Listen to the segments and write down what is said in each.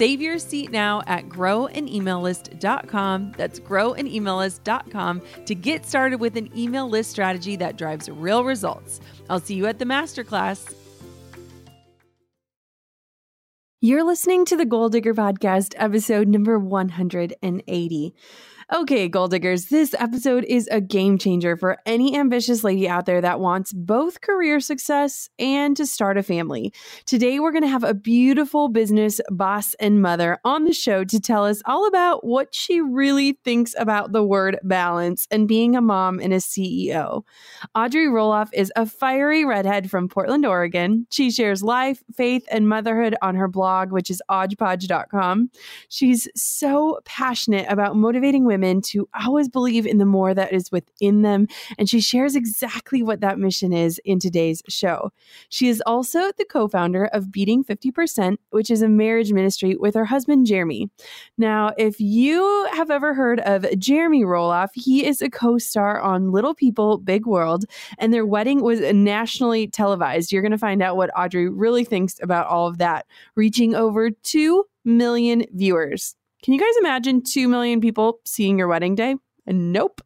Save your seat now at growanemaillist.com. That's growanemaillist.com to get started with an email list strategy that drives real results. I'll see you at the masterclass. You're listening to the Goal Digger Podcast, episode number 180. Okay, goal diggers, this episode is a game changer for any ambitious lady out there that wants both career success and to start a family. Today, we're going to have a beautiful business boss and mother on the show to tell us all about what she really thinks about the word balance and being a mom and a CEO. Audrey Roloff is a fiery redhead from Portland, Oregon. She shares life, faith, and motherhood on her blog, which is aujpoj.com. She's so passionate about motivating women women to always believe in the more that is within them. And she shares exactly what that mission is in today's show. She is also the co founder of Beating 50%, which is a marriage ministry with her husband, Jeremy. Now, if you have ever heard of Jeremy Roloff, he is a co star on Little People, Big World, and their wedding was nationally televised. You're going to find out what Audrey really thinks about all of that, reaching over 2 million viewers. Can you guys imagine 2 million people seeing your wedding day? Nope.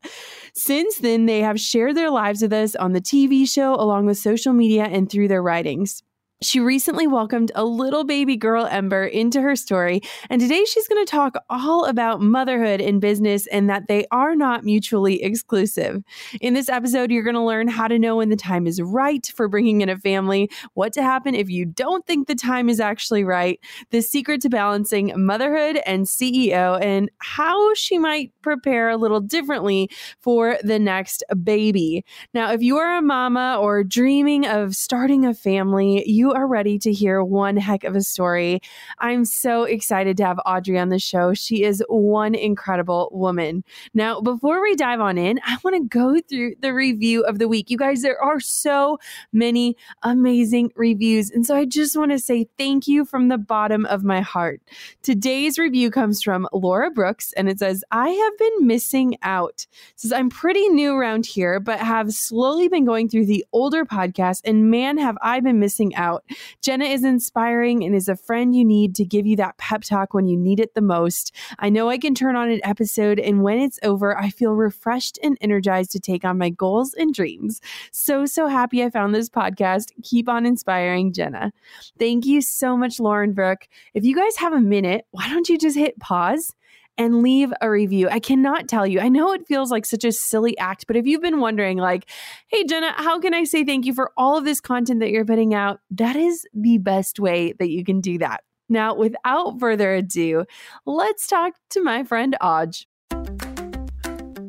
Since then, they have shared their lives with us on the TV show, along with social media and through their writings. She recently welcomed a little baby girl, Ember, into her story. And today she's going to talk all about motherhood in business and that they are not mutually exclusive. In this episode, you're going to learn how to know when the time is right for bringing in a family, what to happen if you don't think the time is actually right, the secret to balancing motherhood and CEO, and how she might prepare a little differently for the next baby. Now, if you are a mama or dreaming of starting a family, you are ready to hear one heck of a story. I'm so excited to have Audrey on the show. She is one incredible woman. Now, before we dive on in, I want to go through the review of the week. You guys, there are so many amazing reviews. And so I just want to say thank you from the bottom of my heart. Today's review comes from Laura Brooks and it says, I have been missing out. It says, I'm pretty new around here, but have slowly been going through the older podcasts, and man, have I been missing out. Jenna is inspiring and is a friend you need to give you that pep talk when you need it the most. I know I can turn on an episode, and when it's over, I feel refreshed and energized to take on my goals and dreams. So, so happy I found this podcast. Keep on inspiring, Jenna. Thank you so much, Lauren Brooke. If you guys have a minute, why don't you just hit pause? And leave a review. I cannot tell you. I know it feels like such a silly act, but if you've been wondering, like, hey, Jenna, how can I say thank you for all of this content that you're putting out? That is the best way that you can do that. Now, without further ado, let's talk to my friend Aj.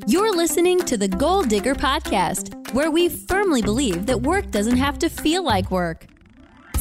You're listening to the Goal Digger Podcast, where we firmly believe that work doesn't have to feel like work.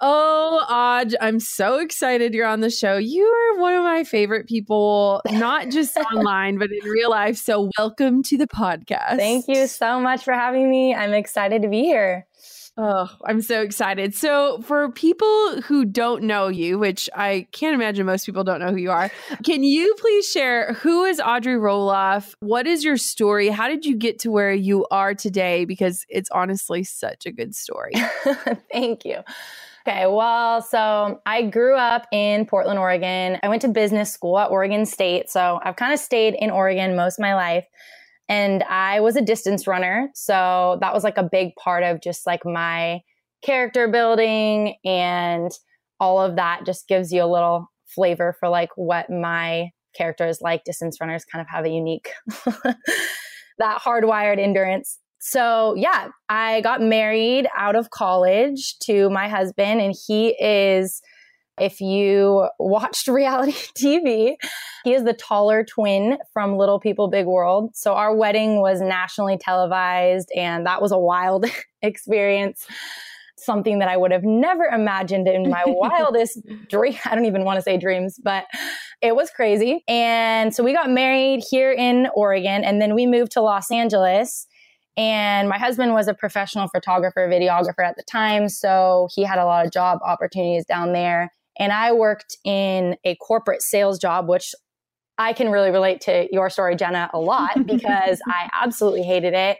Oh, Aj, I'm so excited you're on the show. You are one of my favorite people, not just online, but in real life. So, welcome to the podcast. Thank you so much for having me. I'm excited to be here. Oh, I'm so excited. So, for people who don't know you, which I can't imagine most people don't know who you are, can you please share who is Audrey Roloff? What is your story? How did you get to where you are today? Because it's honestly such a good story. Thank you. Okay, well, so I grew up in Portland, Oregon. I went to business school at Oregon State. So I've kind of stayed in Oregon most of my life. And I was a distance runner. So that was like a big part of just like my character building and all of that just gives you a little flavor for like what my character is like. Distance runners kind of have a unique, that hardwired endurance. So yeah, I got married out of college to my husband and he is if you watched reality TV, he is the taller twin from Little People Big World. So our wedding was nationally televised, and that was a wild experience. Something that I would have never imagined in my wildest dream. I don't even want to say dreams, but it was crazy. And so we got married here in Oregon, and then we moved to Los Angeles. And my husband was a professional photographer, videographer at the time. So he had a lot of job opportunities down there. And I worked in a corporate sales job, which I can really relate to your story, Jenna, a lot because I absolutely hated it.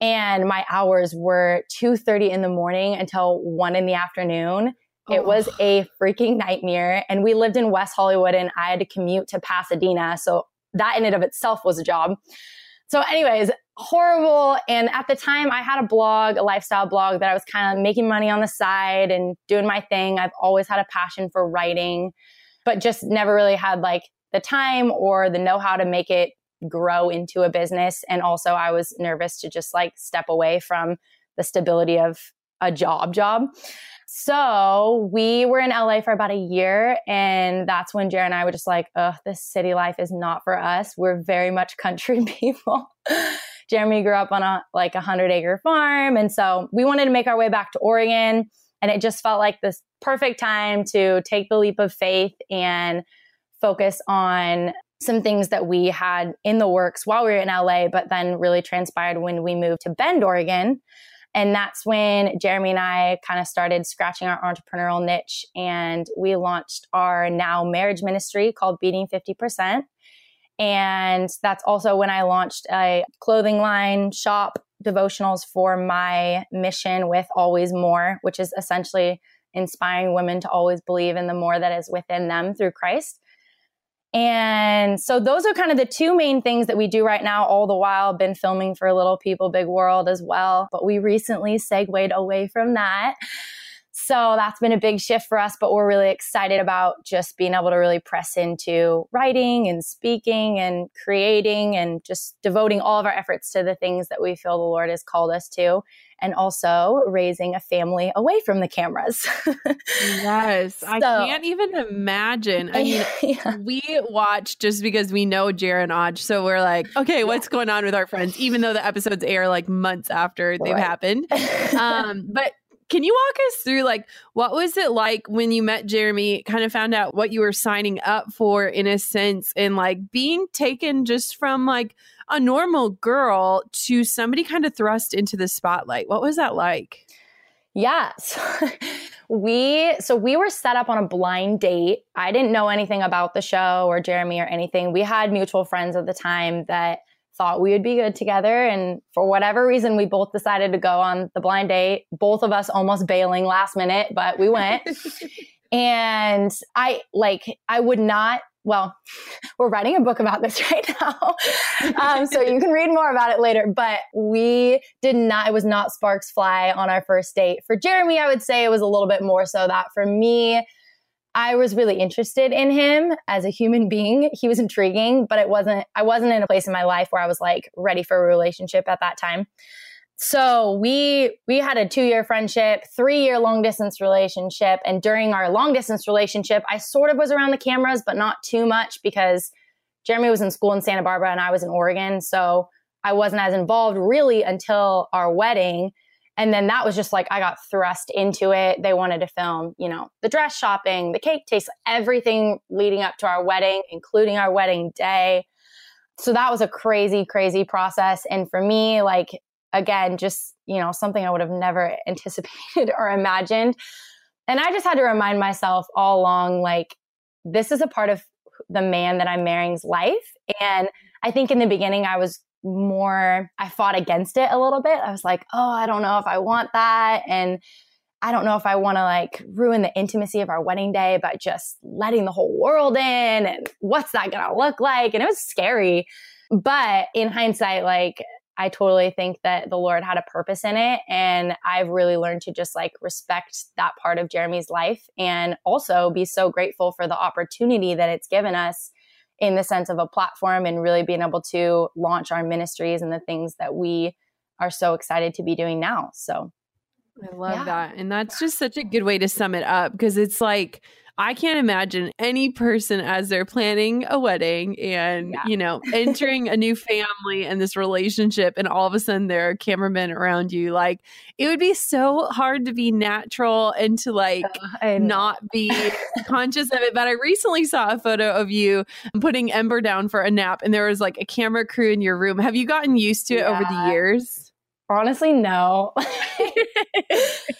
And my hours were 2:30 in the morning until 1 in the afternoon. Oh. It was oh. a freaking nightmare. And we lived in West Hollywood and I had to commute to Pasadena. So that in and of itself was a job. So, anyways, horrible. And at the time, I had a blog, a lifestyle blog that I was kind of making money on the side and doing my thing. I've always had a passion for writing, but just never really had like the time or the know how to make it grow into a business. And also, I was nervous to just like step away from the stability of a job job. So we were in LA for about a year, and that's when Jared and I were just like, "Ugh, this city life is not for us. We're very much country people." Jeremy grew up on a like a hundred acre farm, and so we wanted to make our way back to Oregon, and it just felt like this perfect time to take the leap of faith and focus on some things that we had in the works while we were in LA, but then really transpired when we moved to Bend, Oregon. And that's when Jeremy and I kind of started scratching our entrepreneurial niche and we launched our now marriage ministry called Beating 50%. And that's also when I launched a clothing line shop devotionals for my mission with Always More, which is essentially inspiring women to always believe in the more that is within them through Christ. And so those are kind of the two main things that we do right now, all the while been filming for Little People Big World as well. But we recently segued away from that. So that's been a big shift for us, but we're really excited about just being able to really press into writing and speaking and creating and just devoting all of our efforts to the things that we feel the Lord has called us to and also raising a family away from the cameras. yes, so, I can't even imagine. I mean, yeah. we watch just because we know Jared and Aj, so we're like, okay, what's going on with our friends? Even though the episodes air like months after they've right. happened. Um, but can you walk us through like what was it like when you met Jeremy, kind of found out what you were signing up for in a sense and like being taken just from like a normal girl to somebody kind of thrust into the spotlight? What was that like? Yes. we so we were set up on a blind date. I didn't know anything about the show or Jeremy or anything. We had mutual friends at the time that thought we would be good together. And for whatever reason, we both decided to go on the blind date, both of us almost bailing last minute, but we went. and I like, I would not well, we're writing a book about this right now. um, so you can read more about it later. But we did not, it was not sparks fly on our first date. For Jeremy, I would say it was a little bit more so that for me, I was really interested in him as a human being. He was intriguing, but it wasn't, I wasn't in a place in my life where I was like ready for a relationship at that time. So we we had a 2-year friendship, 3-year long distance relationship, and during our long distance relationship, I sort of was around the cameras but not too much because Jeremy was in school in Santa Barbara and I was in Oregon, so I wasn't as involved really until our wedding and then that was just like, I got thrust into it. They wanted to film, you know, the dress shopping, the cake taste, everything leading up to our wedding, including our wedding day. So that was a crazy, crazy process. And for me, like, again, just, you know, something I would have never anticipated or imagined. And I just had to remind myself all along, like, this is a part of the man that I'm marrying's life. And I think in the beginning, I was more, I fought against it a little bit. I was like, oh, I don't know if I want that. And I don't know if I want to like ruin the intimacy of our wedding day by just letting the whole world in and what's that going to look like? And it was scary. But in hindsight, like I totally think that the Lord had a purpose in it. And I've really learned to just like respect that part of Jeremy's life and also be so grateful for the opportunity that it's given us in the sense of a platform and really being able to launch our ministries and the things that we are so excited to be doing now. So I love yeah. that. And that's just such a good way to sum it up because it's like, I can't imagine any person as they're planning a wedding and, yeah. you know, entering a new family and this relationship, and all of a sudden there are cameramen around you. Like, it would be so hard to be natural and to like not be conscious of it. But I recently saw a photo of you putting Ember down for a nap, and there was like a camera crew in your room. Have you gotten used to it yeah. over the years? Honestly, no.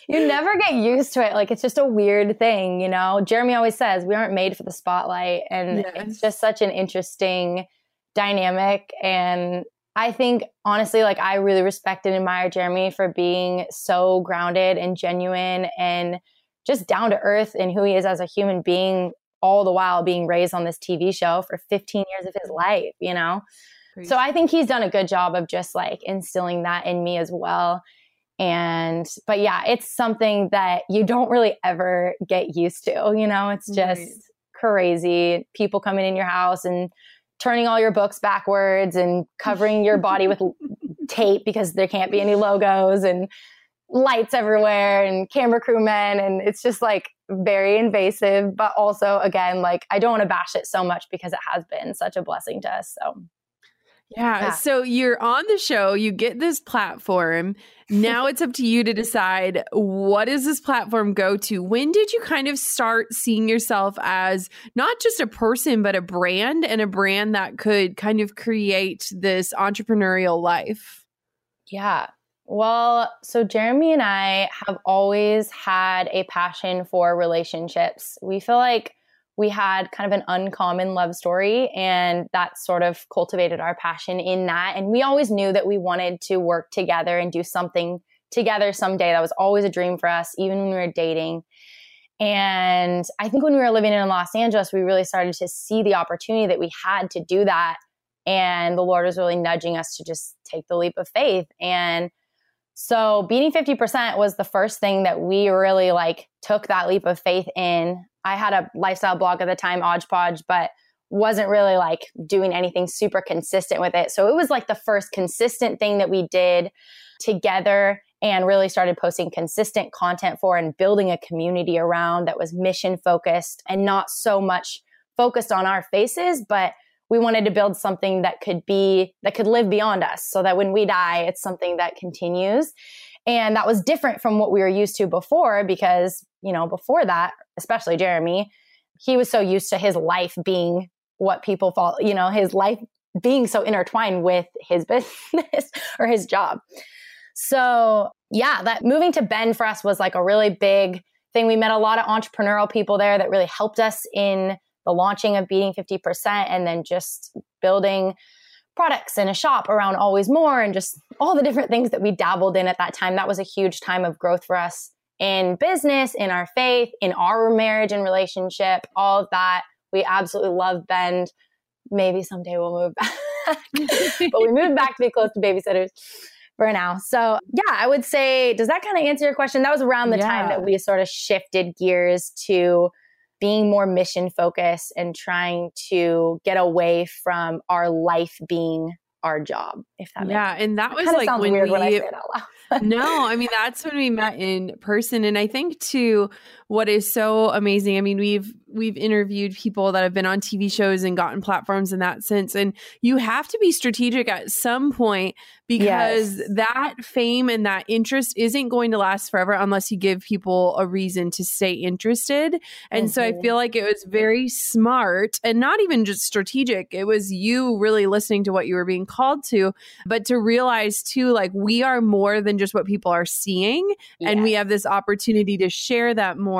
you never get used to it. Like it's just a weird thing, you know. Jeremy always says we aren't made for the spotlight, and yes. it's just such an interesting dynamic. And I think honestly, like I really respect and admire Jeremy for being so grounded and genuine and just down to earth in who he is as a human being, all the while being raised on this TV show for 15 years of his life, you know? So I think he's done a good job of just like instilling that in me as well. And, but yeah, it's something that you don't really ever get used to. You know, it's just right. crazy. People coming in your house and turning all your books backwards and covering your body with tape because there can't be any logos and lights everywhere and camera crewmen. And it's just like very invasive, but also, again, like I don't want to bash it so much because it has been such a blessing to us. So, yeah, yeah. So you're on the show, you get this platform. Now it's up to you to decide what does this platform go to? When did you kind of start seeing yourself as not just a person, but a brand and a brand that could kind of create this entrepreneurial life? Yeah. Well, so Jeremy and I have always had a passion for relationships. We feel like we had kind of an uncommon love story and that sort of cultivated our passion in that. And we always knew that we wanted to work together and do something together someday. That was always a dream for us even when we were dating. And i think when we were living in los angeles we really started to see the opportunity that we had to do that. And the lord was really nudging us to just take the leap of faith. And so beating 50% was the first thing that we really like took that leap of faith in I had a lifestyle blog at the time, Aujpoj, but wasn't really like doing anything super consistent with it. So it was like the first consistent thing that we did together and really started posting consistent content for and building a community around that was mission focused and not so much focused on our faces, but we wanted to build something that could be, that could live beyond us so that when we die, it's something that continues. And that was different from what we were used to before because, you know, before that, especially Jeremy, he was so used to his life being what people fall, you know, his life being so intertwined with his business or his job. So, yeah, that moving to Bend for us was like a really big thing. We met a lot of entrepreneurial people there that really helped us in the launching of Beating 50% and then just building products in a shop around Always More and just all the different things that we dabbled in at that time. That was a huge time of growth for us in business, in our faith, in our marriage and relationship, all of that. We absolutely love Bend. Maybe someday we'll move back. but we moved back to be close to babysitters for now. So, yeah, I would say, does that kind of answer your question? That was around the yeah. time that we sort of shifted gears to being more mission focused and trying to get away from our life being our job if that makes yeah and that, was like when we when no i mean that's when we met in person and i think too what is so amazing. I mean, we've we've interviewed people that have been on TV shows and gotten platforms in that sense and you have to be strategic at some point because yes. that fame and that interest isn't going to last forever unless you give people a reason to stay interested. And mm-hmm. so I mm-hmm. feel like it was very smart and not even just strategic. It was you really listening to what you were being called to, but to realize too like we are more than just what people are seeing yes. and we have this opportunity to share that more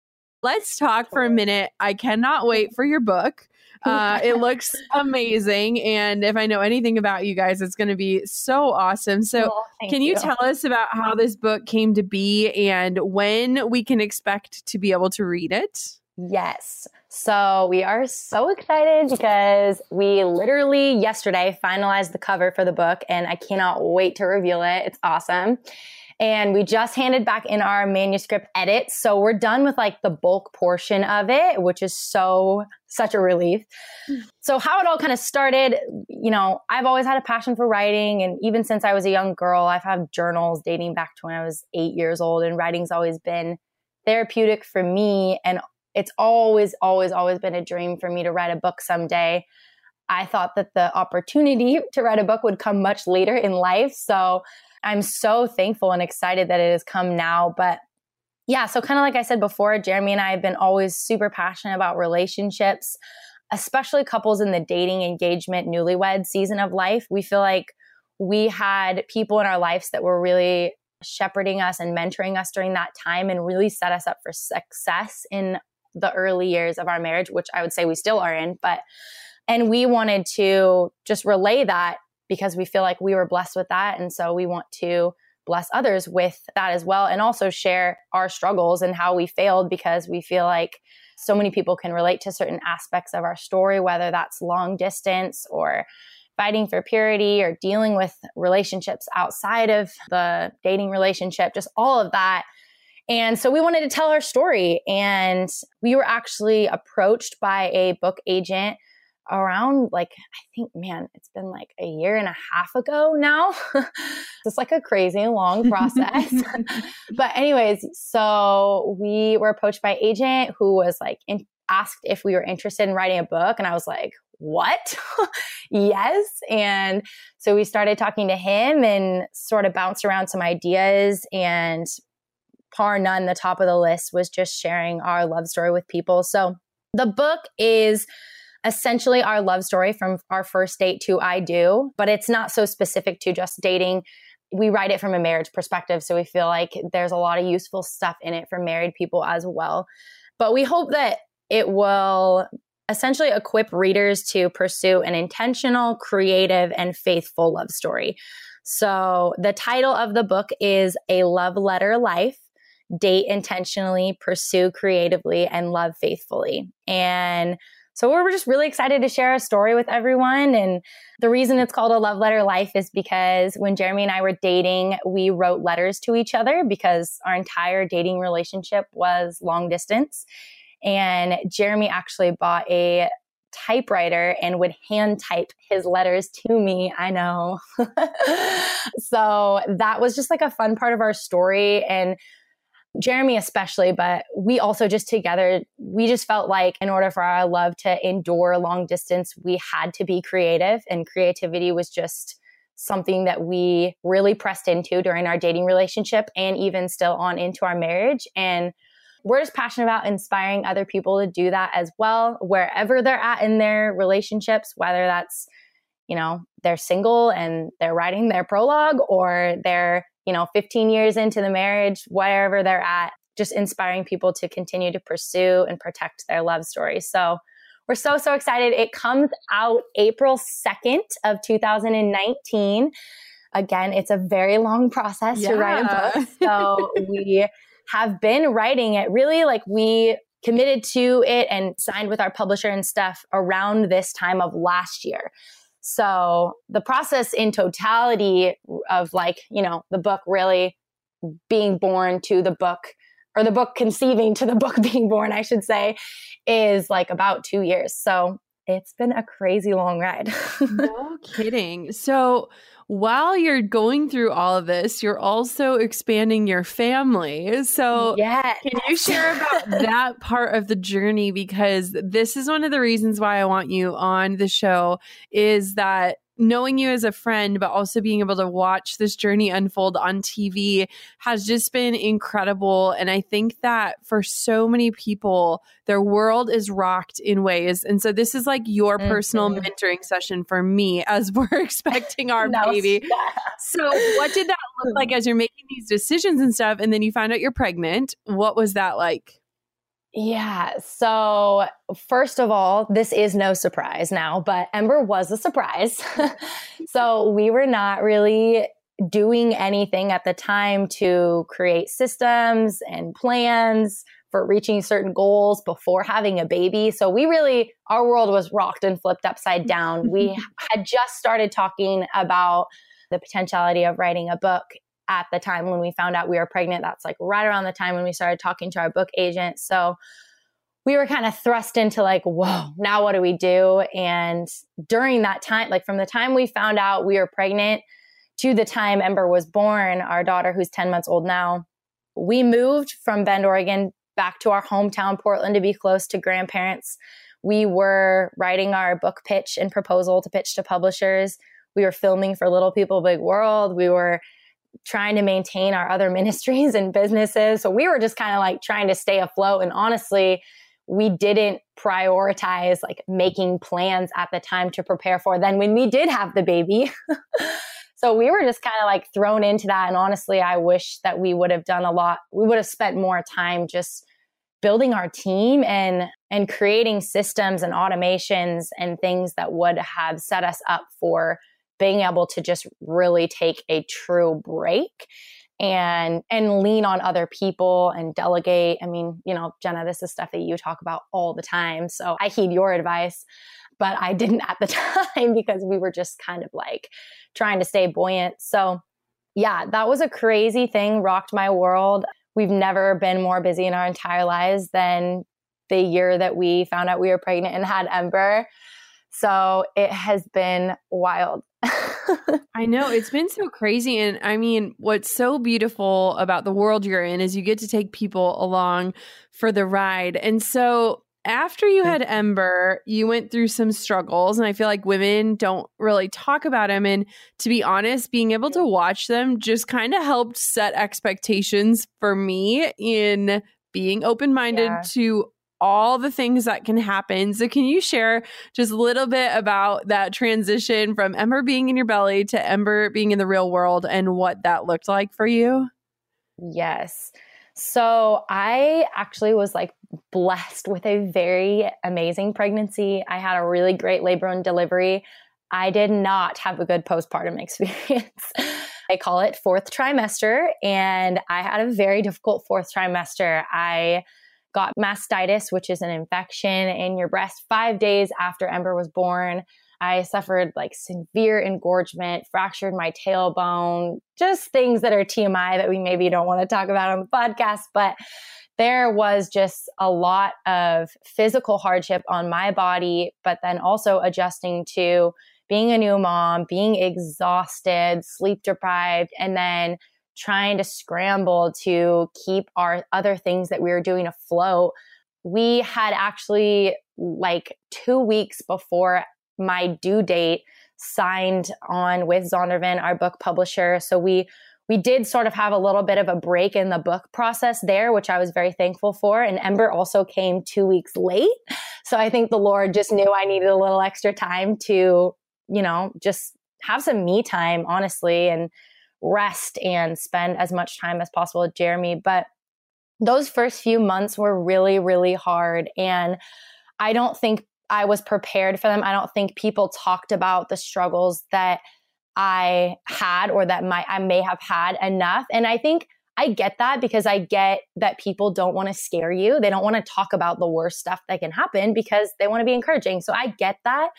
Let's talk for a minute. I cannot wait for your book. Uh, it looks amazing. And if I know anything about you guys, it's going to be so awesome. So, can you, you tell us about how this book came to be and when we can expect to be able to read it? Yes. So we are so excited because we literally yesterday finalized the cover for the book and I cannot wait to reveal it. It's awesome and we just handed back in our manuscript edits. So we're done with like the bulk portion of it, which is so, such a relief. Mm. So, how it all kind of started, you know, I've always had a passion for writing. And even since I was a young girl, I've had journals dating back to when I was eight years old, and writing's always been therapeutic for me. And it's always, always, always been a dream for me to write a book someday. I thought that the opportunity to write a book would come much later in life. So, I'm so thankful and excited that it has come now. But yeah, so kind of like I said before, Jeremy and I have been always super passionate about relationships, especially couples in the dating, engagement, newlywed season of life. We feel like we had people in our lives that were really shepherding us and mentoring us during that time and really set us up for success in the early years of our marriage, which I would say we still are in. But, and we wanted to just relay that because we feel like we were blessed with that. And so we want to bless others with that as well. And also share our struggles and how we failed because we feel like so many people can relate to certain aspects of our story, whether that's long distance or fighting for purity or dealing with relationships outside of the dating relationship, just all of that. And so we wanted to tell our story. And we were actually approached by a book agent around like I think man it's been like a year and a half ago now. it's like a crazy long process. but anyways, so we were approached by agent who was like in, asked if we were interested in writing a book and I was like, "What?" yes. And so we started talking to him and sort of bounced around some ideas and par none the top of the list was just sharing our love story with people. So the book is essentially our love story from our first date to I do, but it's not so specific to just dating. We write it from a marriage perspective. So we feel like there's a lot of useful stuff in it for married people as well. But we hope that it will essentially equip readers to pursue an intentional, creative, and faithful love story. So the title of the book is A Love Letter Life Date Intentionally, Pursue Creatively, and Love Faithfully. And so we're just really excited to share our story with everyone. And the reason it's called a love letter life is because when Jeremy and I were dating, we wrote letters to each other because our entire dating relationship was long distance. And Jeremy actually bought a typewriter and would hand type his letters to me. I know. so that was just like a fun part of our story. And Jeremy especially, but we also just together, we just felt like in order for our love to endure long distance, we had to be creative, and creativity was just something that we really pressed into during our dating relationship and even still on into our marriage. And we're just passionate about inspiring other people to do that as well, wherever they're at in their relationships, whether that's, you know, they're single and they're writing their prologue or they're you know, 15 years into the marriage, wherever they're at, just inspiring people to continue to pursue and protect their love stories. So we're so, so excited. It comes out April 2nd of 2019. Again, it's a very long process yeah. to write a book. So we have been writing it really like we committed to it and signed with our publisher and stuff around this time of last year. So the process in totality of like, you know, the book really being born to the book or the book conceiving to the book being born, I should say, is like about two years. So it's been a crazy long ride. no kidding. So while you're going through all of this, you're also expanding your family. So, yeah, can you share about that part of the journey? Because this is one of the reasons why I want you on the show is that knowing you as a friend, but also being able to watch this journey unfold on TV has just been incredible. And I think that for so many people, their world is rocked in ways. And so this is like your mm-hmm. personal mentoring session for me as we're expecting our no, baby. Yeah. So, what did that look like as you're making these decisions and stuff? And then you find out you're pregnant. What was that like? Yeah. So, first of all, this is no surprise now, but Ember was a surprise. so, we were not really doing anything at the time to create systems and plans for reaching certain goals before having a baby. So, we really, our world was rocked and flipped upside down. we had just started talking about the potentiality of writing a book at the time when we found out we were pregnant. That's like right around the time when we started talking to our book agent. So we were kind of thrust into like, whoa, now what do we do? And during that time, like from the time we found out we were pregnant to the time Ember was born, our daughter, who's 10 months old now, we moved from Bend, Oregon back to our hometown, Portland, to be close to grandparents. We were writing our book pitch and proposal to pitch to publishers. We were filming for Little People Big World. We were trying to maintain our other ministries and businesses. So we were just kind of like trying to stay afloat. And honestly, we didn't prioritize like making plans at the time to prepare for then when we did have the baby. so we were just kind of like thrown into that. And honestly, I wish that we would have done a lot. We would have spent more time just building our team and and creating systems and automations and things that would have set us up for being able to just really take a true break and and lean on other people and delegate. I mean, you know, Jenna, this is stuff that you talk about all the time. So I heed your advice, but I didn't at the time because we were just kind of like trying to stay buoyant. So yeah, that was a crazy thing, rocked my world. We've never been more busy in our entire lives than the year that we found out we were pregnant and had Ember. So it has been wild. I know it's been so crazy. And I mean, what's so beautiful about the world you're in is you get to take people along for the ride. And so after you had Ember, you went through some struggles, and I feel like women don't really talk about them. And to be honest, being able to watch them just kind of helped set expectations for me in being open minded yeah. to all the things that can happen. So, can you share just a little bit about that transition from Ember being in your belly to Ember being in the real world and what that looked like for you? Yes. So I actually was like blessed with a very amazing pregnancy. I had a really great labor and delivery. I did not have a good postpartum experience. I call it fourth trimester, and I had a very difficult fourth trimester. I got mastitis, which is an infection in your breast, five days after Ember was born. I suffered like severe engorgement, fractured my tailbone, just things that are TMI that we maybe don't want to talk about on the podcast. But there was just a lot of physical hardship on my body, but then also adjusting to being a new mom, being exhausted, sleep deprived, and then trying to scramble to keep our other things that we were doing afloat. We had actually, like two weeks before my due date signed on with Zondervan, our book publisher. So we we did sort of have a little bit of a break in the book process there, which I was very thankful for. And Ember also came two weeks late. So I think the Lord just knew I needed a little extra time to, you know, just have some me time, honestly, and rest and spend as much time as possible with Jeremy. But those first few months were really, really hard. And I don't think I was prepared for them. I don't think people talked about the struggles that I had or that my I may have had enough. And I think I get that because I get that people don't want to scare you. They don't want to talk about the worst stuff that can happen because they want to be encouraging. So I get that.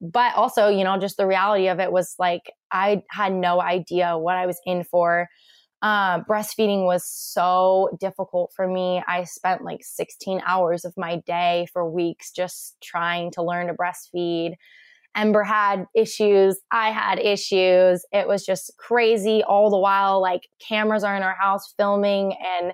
But also, you know, just the reality of it was like I had no idea what I was in for. Uh, breastfeeding was so difficult for me. I spent like 16 hours of my day for weeks just trying to learn to breastfeed. Ember had issues. I had issues. It was just crazy all the while. Like cameras are in our house filming, and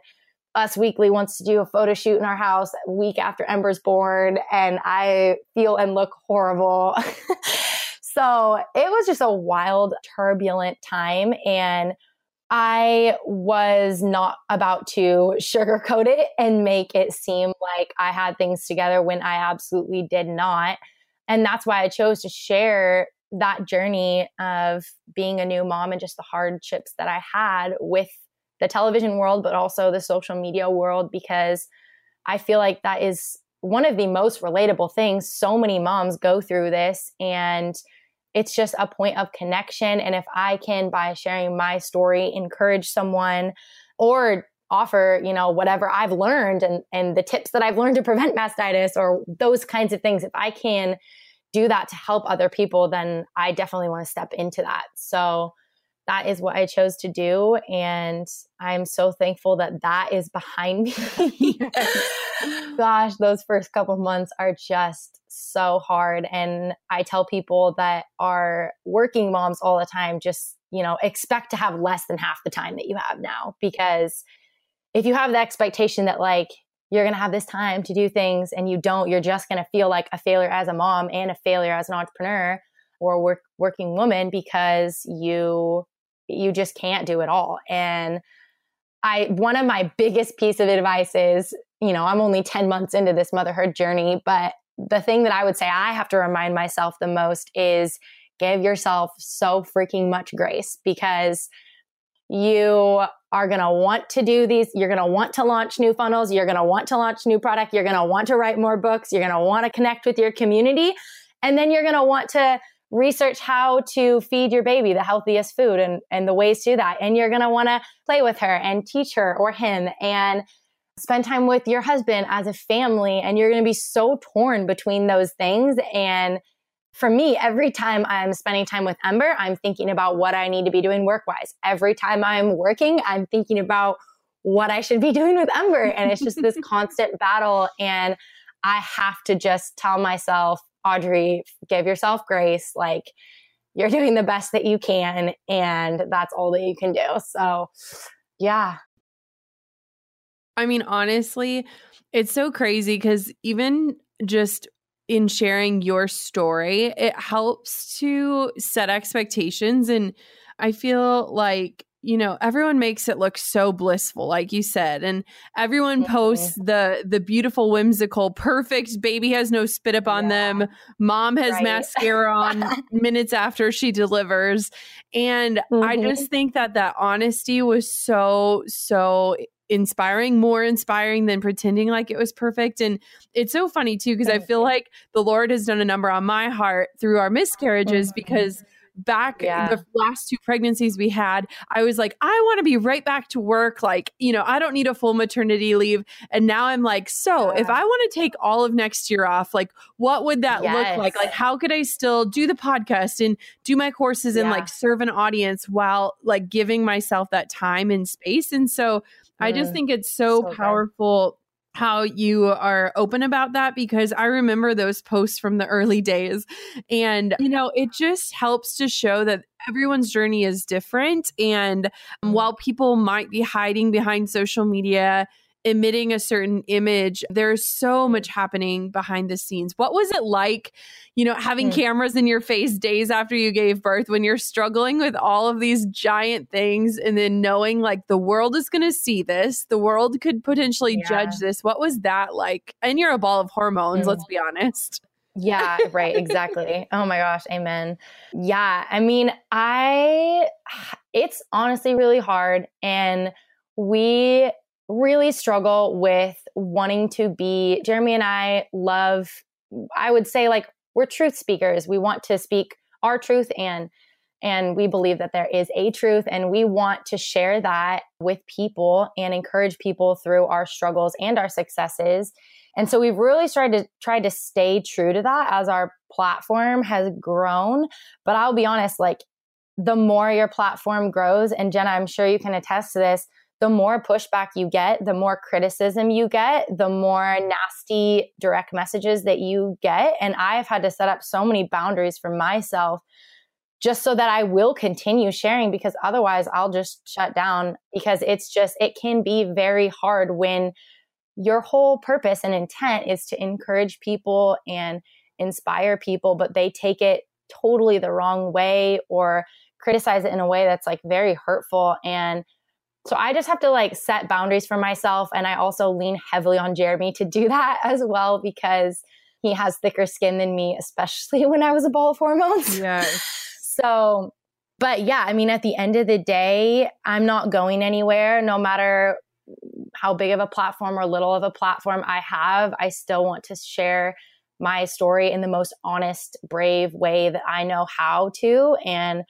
Us Weekly wants to do a photo shoot in our house a week after Ember's born, and I feel and look horrible. so it was just a wild, turbulent time. And I was not about to sugarcoat it and make it seem like I had things together when I absolutely did not. And that's why I chose to share that journey of being a new mom and just the hardships that I had with the television world, but also the social media world, because I feel like that is one of the most relatable things. So many moms go through this. And it's just a point of connection. And if I can, by sharing my story, encourage someone or offer, you know, whatever I've learned and, and the tips that I've learned to prevent mastitis or those kinds of things, if I can do that to help other people, then I definitely want to step into that. So that is what I chose to do. And I'm so thankful that that is behind me. Gosh, those first couple months are just so hard. And I tell people that are working moms all the time, just, you know, expect to have less than half the time that you have now. Because if you have the expectation that, like, you're going to have this time to do things and you don't, you're just going to feel like a failure as a mom and a failure as an entrepreneur or work, working woman because you you just can't do it all. And I one of my biggest piece of advice is, you know, I'm only 10 months into this motherhood journey, but the thing that I would say I have to remind myself the most is give yourself so freaking much grace because you are going to want to do these. You're going to want to launch new funnels. You're going to want to launch new product. You're going to want to write more books. You're going to want to connect with your community. And then you're going to want to research how to feed your baby the healthiest food and, and the ways to do that. And you're going to want to play with her and teach her or him and spend time with your husband as a family. And you're going to be so torn between those things. And for me, every time I'm spending time with Ember, I'm thinking about what I need to be doing work wise. Every time I'm working, I'm thinking about what I should be doing with Ember. And it's just this constant battle. And I have to just tell myself, Audrey, give yourself grace. Like, you're doing the best that you can, and that's all that you can do. So, yeah. I mean, honestly, it's so crazy because even just in sharing your story, it helps to set expectations. And I feel like you know everyone makes it look so blissful like you said and everyone mm-hmm. posts the the beautiful whimsical perfect baby has no spit up on yeah. them mom has right. mascara on minutes after she delivers and mm-hmm. i just think that that honesty was so so inspiring, more inspiring than pretending like it was perfect. And it's so funny too, because I feel like the Lord has done a number on my heart through our miscarriages mm-hmm. because back yeah. the last two pregnancies we had, I was like, I want to be right back to work. Like, you know, I don't need a full maternity leave. And now I'm like, so yeah. if I want to take all of next year off, like, what would that yes. look like? Like, how could I still do the podcast and do my courses yeah. and like serve an audience while like giving myself that time and space? And so mm. I just mm. think it's so, so powerful. Good how you are open about that because I remember those posts from the early days. And, you know, it just helps to show that everyone's journey is different. And while people might be hiding behind social media emitting a certain image. There's so much happening behind the scenes. What was it like, you know, having mm. cameras in your face days after you gave birth when you're struggling with all of these giant things and then knowing like the world is going to see this, the world could potentially yeah. judge this. What was that like? And you're a ball of hormones, mm. let's be honest. Yeah, right, exactly. oh my gosh, amen. Yeah, I mean, I it's honestly really hard and we really struggle with wanting to be Jeremy and I love I would say like we're truth speakers. We want to speak our truth and and we believe that there is a truth and we want to share that with people and encourage people through our struggles and our successes. And so we've really tried to try to stay true to that as our platform has grown. But I'll be honest, like the more your platform grows, and Jenna, I'm sure you can attest to this, the more pushback you get, the more criticism you get, the more nasty direct messages that you get. And I've had to set up so many boundaries for myself just so that I will continue sharing because otherwise I'll just shut down because it's just, it can be very hard when your whole purpose and intent is to encourage people and inspire people, but they take it totally the wrong way or criticize it in a way that's like very hurtful. And so I just have to like set boundaries for myself. And I also lean heavily on Jeremy to do that as well because he has thicker skin than me, especially when I was a ball of hormones. Yes. so, but yeah, I mean, at the end of the day, I'm not going anywhere no matter how big of a platform or little of a platform I have. I still want to share my story in the most honest, brave way that I know how to. And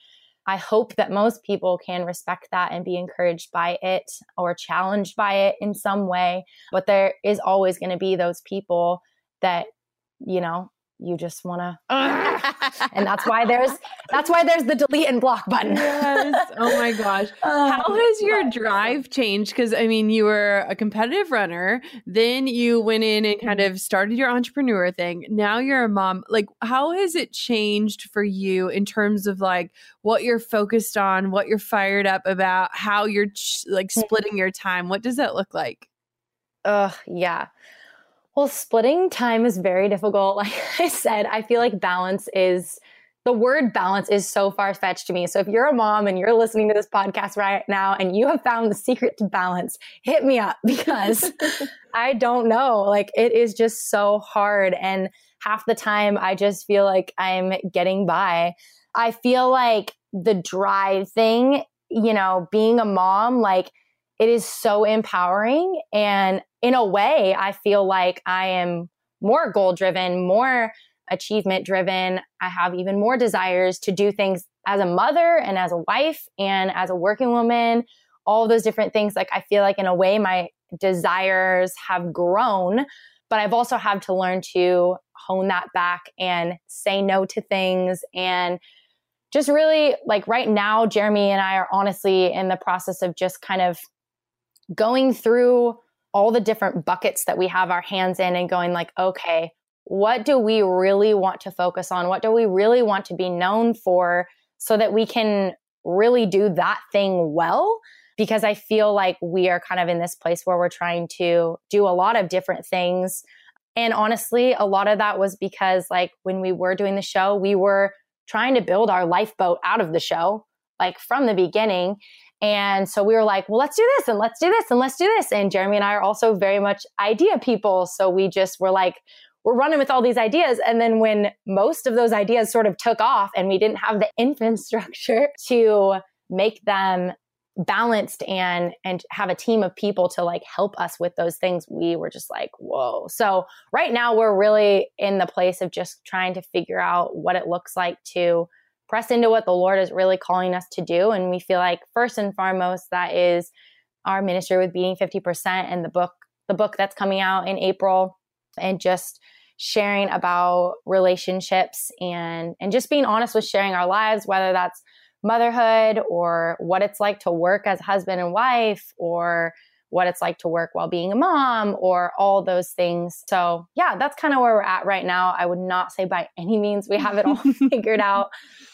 I hope that most people can respect that and be encouraged by it or challenged by it in some way. But there is always going to be those people that, you know, you just want to and that's why there's that's why there's the delete and block button. Yes. Oh my gosh. Uh, how has your drive changed? Because i mean you were a competitive runner then you went in and kind of started your entrepreneur thing. Now you're a mom. Like how has it changed for you in terms of like what you're focused on what you're fired up about how you're ch- like mm. splitting your time? What does that look like? Oh yeah well, splitting time is very difficult. Like I said, I feel like balance is the word balance is so far fetched to me. So if you're a mom and you're listening to this podcast right now and you have found the secret to balance, hit me up because I don't know. Like it is just so hard. And half the time I just feel like I'm getting by. I feel like the drive thing, you know, being a mom, like it is so empowering. And in a way, I feel like I am more goal driven, more achievement driven. I have even more desires to do things as a mother and as a wife and as a working woman, all those different things. Like I feel like in a way my desires have grown, but I've also had to learn to hone that back and say no to things and just really like right now, Jeremy and I are honestly in the process of just kind of going through all the different buckets that we have our hands in and going like, okay, what do we really want to focus on? What do we really want to be known for so that we can really do that thing well? Because I feel like we are kind of in this place where we're trying to do a lot of different things. And honestly, a lot of that was because, like, when we were doing the show, we were trying to build our lifeboat out of the show, like from the beginning. And so we were like, well, let's do this and let's do this and let's do this. And Jeremy and I are also very much idea people. So we just were like, we're running with all these ideas. And then when most of those ideas sort of took off and we didn't have the infrastructure to make them balanced and and have a team of people to like help us with those things we were just like whoa so right now we're really in the place of just trying to figure out what it looks like to press into what the lord is really calling us to do and we feel like first and foremost that is our ministry with Beating 50% and the book the book that's coming out in april and just sharing about relationships and and just being honest with sharing our lives whether that's motherhood or what it's like to work as husband and wife or what it's like to work while being a mom or all those things. So, yeah, that's kind of where we're at right now. I would not say by any means we have it all figured out.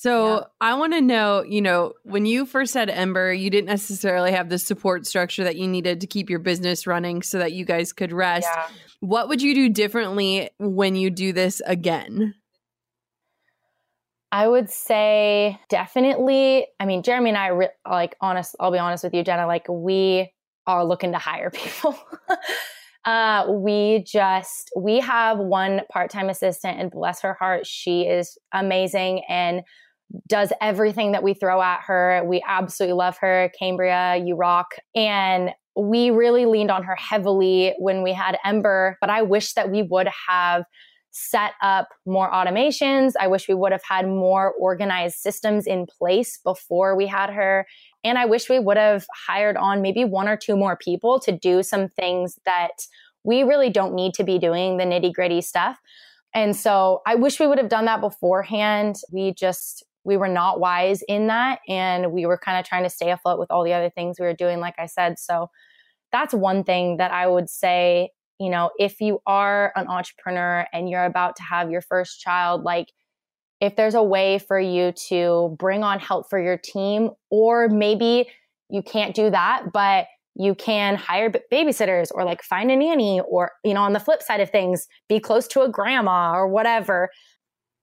So yeah. I want to know, you know, when you first had Ember, you didn't necessarily have the support structure that you needed to keep your business running so that you guys could rest. Yeah. What would you do differently when you do this again? I would say definitely. I mean, Jeremy and I, re- like, honest, I'll be honest with you, Jenna, like, we are looking to hire people. uh, we just, we have one part time assistant, and bless her heart, she is amazing. And does everything that we throw at her. We absolutely love her. Cambria, you rock. And we really leaned on her heavily when we had Ember, but I wish that we would have set up more automations. I wish we would have had more organized systems in place before we had her. And I wish we would have hired on maybe one or two more people to do some things that we really don't need to be doing the nitty gritty stuff. And so I wish we would have done that beforehand. We just we were not wise in that and we were kind of trying to stay afloat with all the other things we were doing like i said. So that's one thing that i would say you know if you are an entrepreneur and you're about to have your first child like if there's a way for you to bring on help for your team or maybe you can't do that but you can hire babysitters or like find a nanny or you know on the flip side of things be close to a grandma or whatever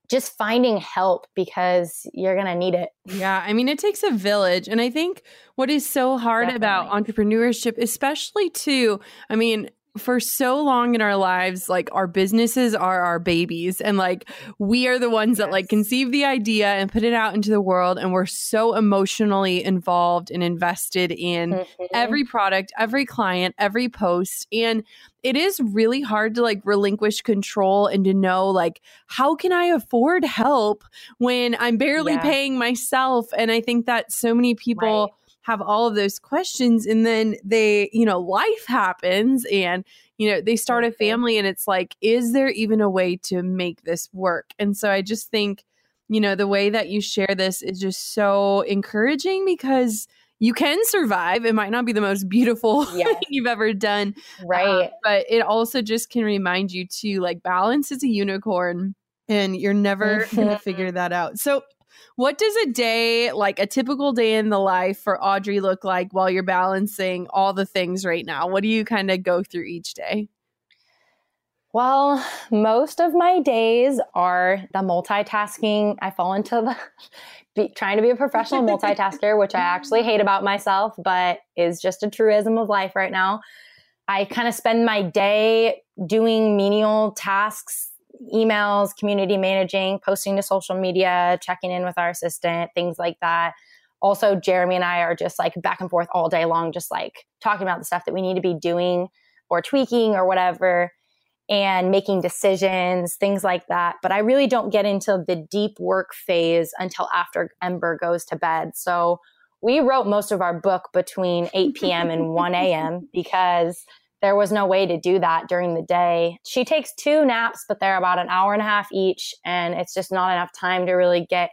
just finding help because you're going to need it. Yeah. I mean, it takes a village. And I think what is so hard Definitely. about entrepreneurship, especially too, I mean, for so long in our lives, like our businesses are our babies. And like we are the ones yes. that like conceive the idea and put it out into the world. And we're so emotionally involved and invested in mm-hmm. every product, every client, every post. And it is really hard to like relinquish control and to know like how can I afford help when I'm barely yeah. paying myself. And I think that so many people right have all of those questions and then they you know life happens and you know they start a family and it's like is there even a way to make this work? And so i just think you know the way that you share this is just so encouraging because you can survive. It might not be the most beautiful yes. thing you've ever done right. uh, but it also just can remind you to like balance is a unicorn and you're never going to figure that out. So, what does a day, like a typical day in the life for Audrey, look like while you're balancing all the things right now? What do you kind of go through each day? Well, most of my days are the multitasking. I fall into the be, trying to be a professional multitasker, which I actually hate about myself, but is just a truism of life right now. I kind of spend my day doing menial tasks, emails, community managing, posting to social media, checking in with our assistant, things like that. Also, Jeremy and I are just like back and forth all day long, just like talking about the stuff that we need to be doing or tweaking or whatever and making decisions, things like that. But I really don't get into the deep work phase until after Ember goes to bed. So we wrote most of our book between 8 p.m. and 1 a.m. because there was no way to do that during the day. She takes two naps, but they're about an hour and a half each. And it's just not enough time to really get,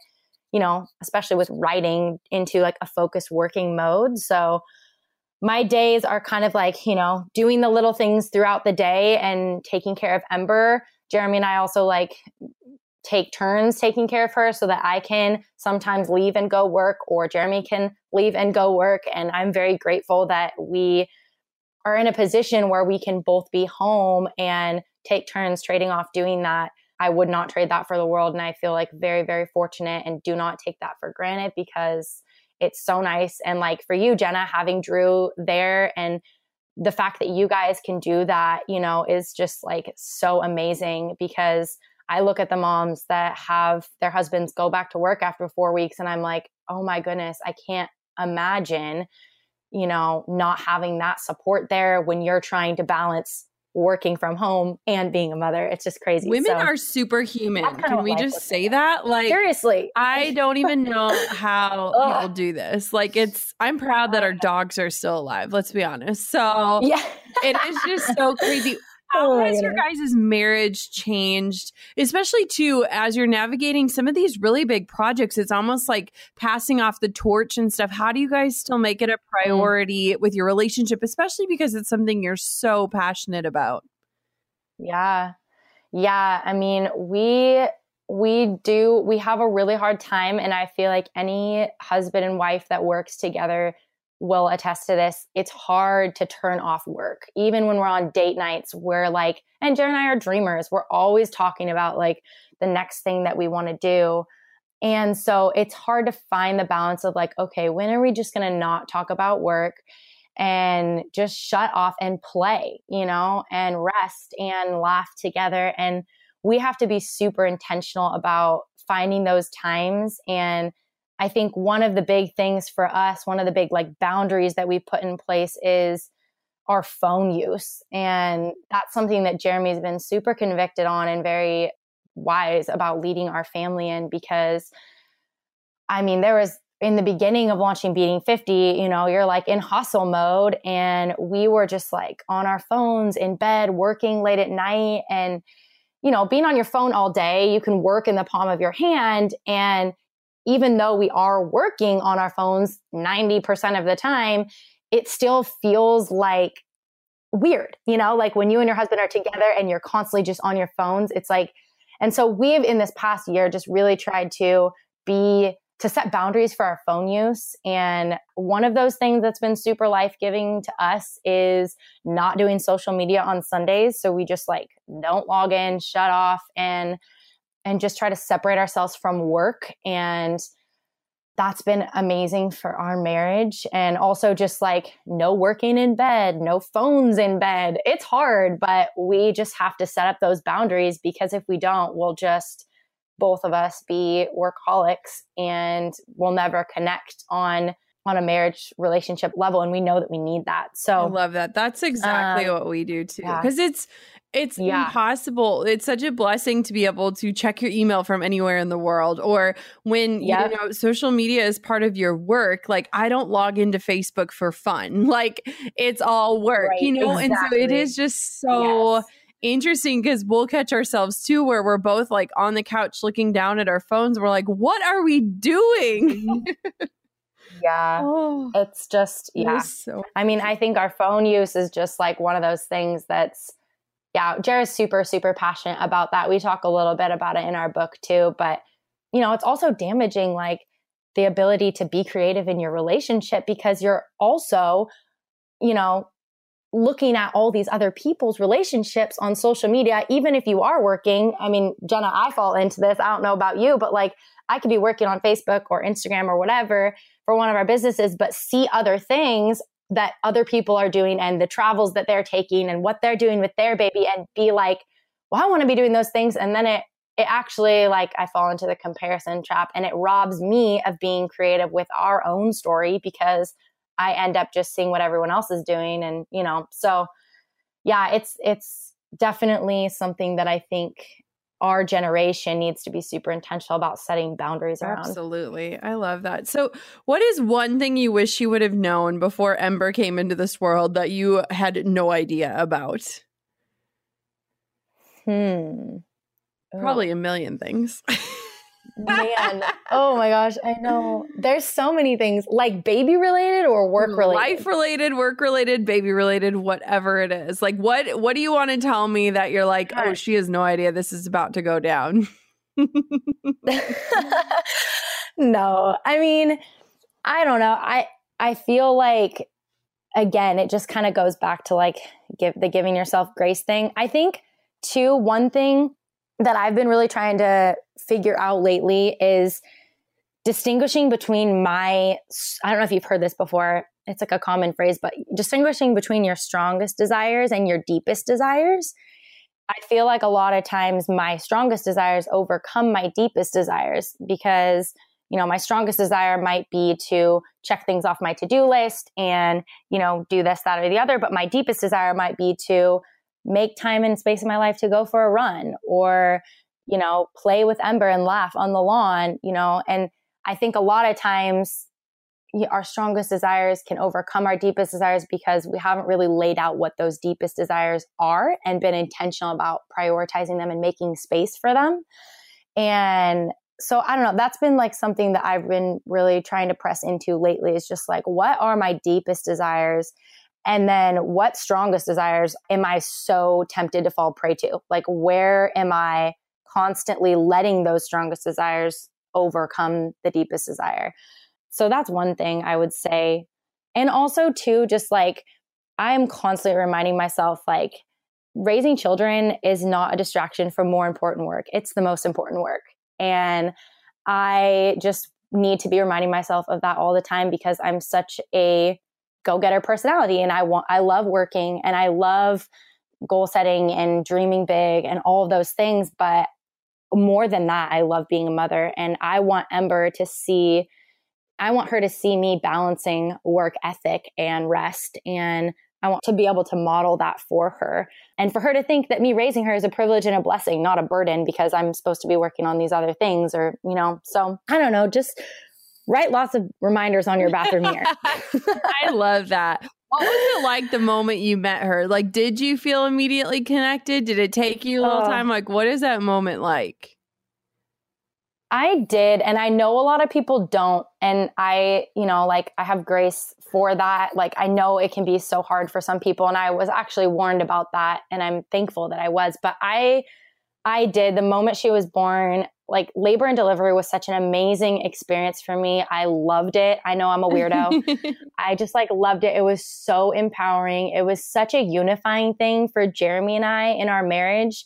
you know, especially with writing into like a focused working mode. So my days are kind of like, you know, doing the little things throughout the day and taking care of Ember. Jeremy and I also like take turns taking care of her so that I can sometimes leave and go work or Jeremy can leave and go work. And I'm very grateful that we are in a position where we can both be home and take turns trading off doing that. I would not trade that for the world. And I feel like very, very fortunate and do not take that for granted because it's so nice. And like for you, Jenna, having Drew there and the fact that you guys can do that, you know, is just like so amazing because I look at the moms that have their husbands go back to work after four weeks and I'm like, oh my goodness, I can't imagine, you know, not having that support there when you're trying to balance working from home and being a mother. It's just crazy. Women so, are superhuman. Can we just say that? Like seriously, I don't even know how people do this. Like it's I'm proud that our uh. dogs are still alive, let's be honest. So yeah. it is just so crazy. How oh has your guys' marriage changed, especially too as you're navigating some of these really big projects? It's almost like passing off the torch and stuff. How do you guys still make it a mm. priority mm. with your relationship, especially because it's something you're so passionate about? Yeah. Yeah. I mean, we we do we have a really hard time and i feel like any husband and wife that works together will attest to this. It's hard to turn off work. Even when we're on date nights, we're like, and Jeremy and I are dreamers. We're always talking about like the next thing that we want to do. And so it's hard to find the balance of like, okay, when are we just going to not talk about work and just shut off and play, you know, and rest and laugh together? And we have to be super intentional about finding those times and I think one of the big things for us, one of the big like boundaries that we put in place is our phone use. And that's something that Jeremy's been super convicted on and very wise about leading our family in because I mean, there was in the beginning of launching Beating 50, you know, you're like in hustle mode. And we were just like on our phones in bed, working late at night. And, you know, being on your phone all day, you can work in the palm of your hand. And even though we are working on our phones 90% of the time, it still feels like weird, you know, like when you and your husband are together and you're constantly just on your phones, it's like, and so we've in this past year just really tried to be to set boundaries for our phone use. And one of those things that's been super life giving to us is not doing social media on Sundays. So we just like don't log in, shut off, and and just try to separate ourselves from work. And that's been amazing for our marriage. And also just like no working in bed no phones in bed. It's hard but we just have to set up those boundaries because if we don't we'll just both of us be workaholics and we'll never connect on on a marriage relationship level. And we know that we need that. So i love that. That's exactly um, what we do too. because yeah. it's it's yeah. impossible. It's such a blessing to be able to check your email from anywhere in the world. Or when yep. you know social media is part of your work, like I don't log into Facebook for fun. Like it's all work, right, you know? Exactly. And so it is just so yes. interesting because we'll catch ourselves too where we're both like on the couch looking down at our phones. We're like, what are we doing? Mm-hmm. yeah. Oh, it's just, yeah. so- I mean, I think our phone use is just like one of those things that's yeah, Jeremy's super, super passionate about that. We talk a little bit about it in our book too, but you know, it's also damaging like the ability to be creative in your relationship because you're also, you know, looking at all these other people's relationships on social media, even if you are working. I mean, Jenna, I fall into this. I don't know about you, but like I could be working on Facebook or Instagram or whatever for one of our businesses, but see other things that other people are doing and the travels that they're taking and what they're doing with their baby and be like, well, I want to be doing those things. And then it, it actually like I fall into the comparison trap and it robs me of being creative with our own story because I end up just seeing what everyone else is doing. And, you know, so yeah, it's, it's definitely something that I think our generation needs to be super intentional about setting boundaries around. Absolutely. I love that. So, what is one thing you wish you would have known before Ember came into this world that you had no idea about? Hmm. Probably a million things. Man, oh my gosh, I know. There's so many things like baby related or work related. Life related, work related, baby related, whatever it is. Like what what do you want to tell me that you're like, "Oh, she has no idea this is about to go down." no. I mean, I don't know. I I feel like again, it just kind of goes back to like give the giving yourself grace thing. I think too one thing that I've been really trying to figure out lately is distinguishing between my I don't know if you've heard this before. It's like a common phrase, but distinguishing between your strongest desires and your deepest desires. I feel like a lot of times my strongest desires overcome my deepest desires because, you know, my strongest desire might be to check things off my to do list and, you know, do this, that, or the other. But my deepest desire might be to make time and space in my life to go for a run or you know play with ember and laugh on the lawn you know and i think a lot of times our strongest desires can overcome our deepest desires because we haven't really laid out what those deepest desires are and been intentional about prioritizing them and making space for them and so i don't know that's been like something that i've been really trying to press into lately is just like what are my deepest desires and then what strongest desires am I so tempted to fall prey to? Like, where am I constantly letting those strongest desires overcome the deepest desire? So that's one thing I would say. And also, too, just like I'm constantly reminding myself, like, raising children is not a distraction from more important work. It's the most important work. And I just need to be reminding myself of that all the time because I'm such a go getter personality and I want I love working and I love goal setting and dreaming big and all of those things but more than that I love being a mother and I want Ember to see I want her to see me balancing work ethic and rest and I want to be able to model that for her and for her to think that me raising her is a privilege and a blessing, not a burden because I'm supposed to be working on these other things or, you know, so I don't know, just write lots of reminders on your bathroom mirror. I love that. What was it like the moment you met her? Like, did you feel immediately connected? Did it take you a little uh, time? Like, what is that moment like? I did. And I know a lot of people don't. And I, you know, like, I have grace for that. Like, I know it can be so hard for some people. And I was actually warned about that. And I'm thankful that I was. But I, I did. The moment she was born, like labor and delivery was such an amazing experience for me. I loved it. I know I'm a weirdo. I just like loved it. It was so empowering. It was such a unifying thing for Jeremy and I in our marriage.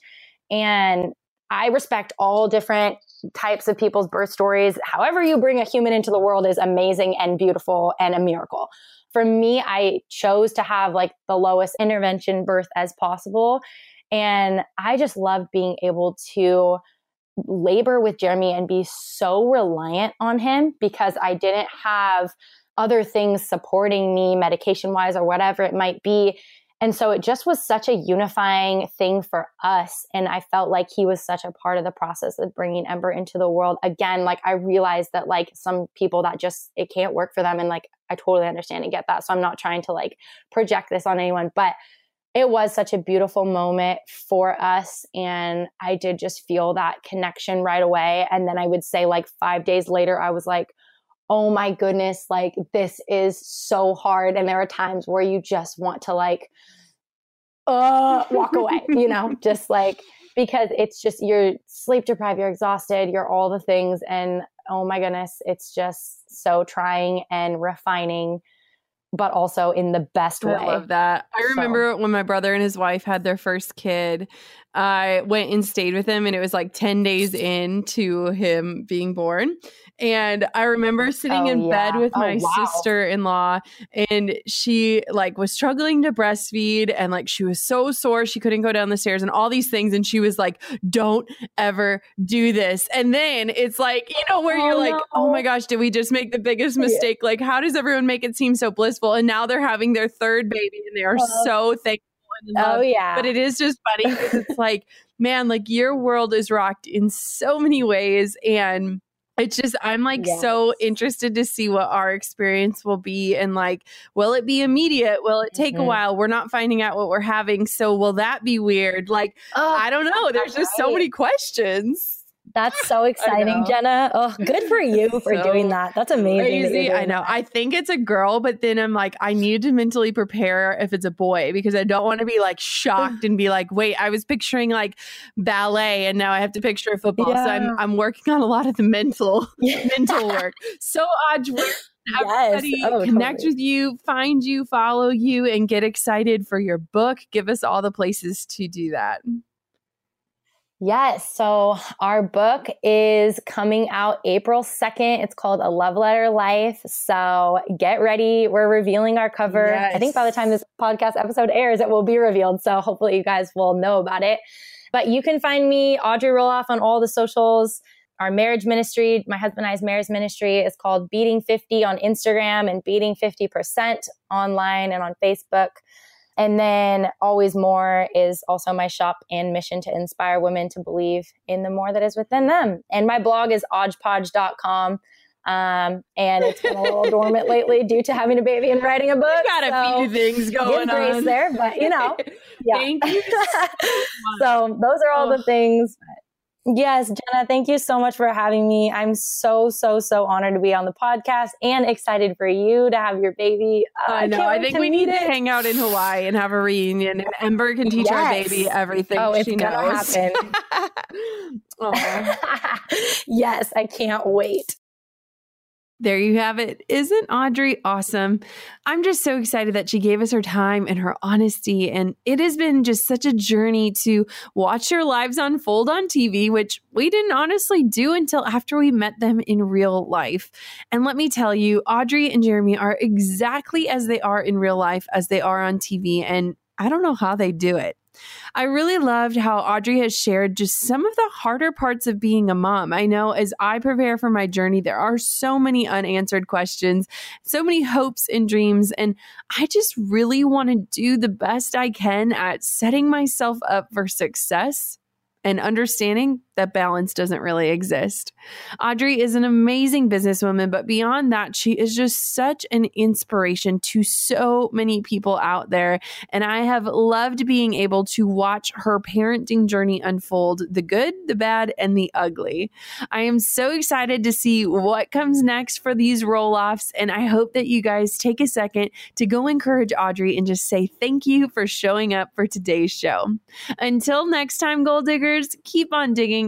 And I respect all different types of people's birth stories. However, you bring a human into the world is amazing and beautiful and a miracle. For me, I chose to have like the lowest intervention birth as possible. And I just loved being able to labor with Jeremy and be so reliant on him because I didn't have other things supporting me medication wise or whatever it might be. And so it just was such a unifying thing for us. And I felt like he was such a part of the process of bringing Ember into the world. Again, like I realized that like some people that just, it can't work for them. And like I totally understand and get that. So I'm not trying to like project this on anyone, but it was such a beautiful moment for us. And I did just feel that connection right away. And then I would say, like, five days later, I was like, oh my goodness, like, this is so hard. And there are times where you just want to, like, uh, walk away, you know, just like because it's just you're sleep deprived, you're exhausted, you're all the things. And oh my goodness, it's just so trying and refining but also in the best way. I love that. I remember so. when my brother and his wife had their first kid, I went and stayed with him, and it was like 10 days into him being born. And I remember oh, sitting oh, in yeah. bed with oh, my wow. sister in law, and she like was struggling to breastfeed, and like she was so sore she couldn't go down the stairs, and all these things. And she was like, "Don't ever do this." And then it's like you know where oh, you're like, no. "Oh my oh, gosh, did we just make the biggest mistake?" Yeah. Like, how does everyone make it seem so blissful? And now they're having their third baby, and they are so thankful. Oh yeah, but it is just funny because it's like, man, like your world is rocked in so many ways, and it's just i'm like yes. so interested to see what our experience will be and like will it be immediate will it take mm-hmm. a while we're not finding out what we're having so will that be weird like oh, i don't know there's just right. so many questions that's so exciting, Jenna. Oh, good for you for so doing that. That's amazing. Crazy. That I know. That. I think it's a girl, but then I'm like, I need to mentally prepare if it's a boy because I don't want to be like shocked and be like, wait, I was picturing like ballet and now I have to picture football. Yeah. So I'm I'm working on a lot of the mental mental work. So Audrey, everybody yes. oh, connect totally. with you, find you, follow you, and get excited for your book. Give us all the places to do that. Yes. So our book is coming out April 2nd. It's called A Love Letter Life. So get ready. We're revealing our cover. Yes. I think by the time this podcast episode airs, it will be revealed. So hopefully you guys will know about it. But you can find me, Audrey Roloff, on all the socials. Our marriage ministry, my husband and I's marriage ministry is called Beating 50 on Instagram and Beating 50% online and on Facebook. And then Always More is also my shop and mission to inspire women to believe in the more that is within them. And my blog is aujpoj.com. Um, and it's been a little dormant lately due to having a baby and writing a book. You got a so few things going on there, but you know, yeah. Thank you. so those are all oh. the things. Yes, Jenna, thank you so much for having me. I'm so, so, so honored to be on the podcast and excited for you to have your baby. Uh, I know. I think we need it. to hang out in Hawaii and have a reunion, and Ember can teach yes. our baby everything oh, it's gonna knows. happen. yes, I can't wait. There you have it. Isn't Audrey awesome? I'm just so excited that she gave us her time and her honesty. And it has been just such a journey to watch their lives unfold on TV, which we didn't honestly do until after we met them in real life. And let me tell you, Audrey and Jeremy are exactly as they are in real life as they are on TV. And I don't know how they do it. I really loved how Audrey has shared just some of the harder parts of being a mom. I know as I prepare for my journey, there are so many unanswered questions, so many hopes and dreams. And I just really want to do the best I can at setting myself up for success and understanding that balance doesn't really exist. Audrey is an amazing businesswoman, but beyond that, she is just such an inspiration to so many people out there. And I have loved being able to watch her parenting journey unfold the good, the bad, and the ugly. I am so excited to see what comes next for these Roloffs. And I hope that you guys take a second to go encourage Audrey and just say thank you for showing up for today's show. Until next time, goal diggers, keep on digging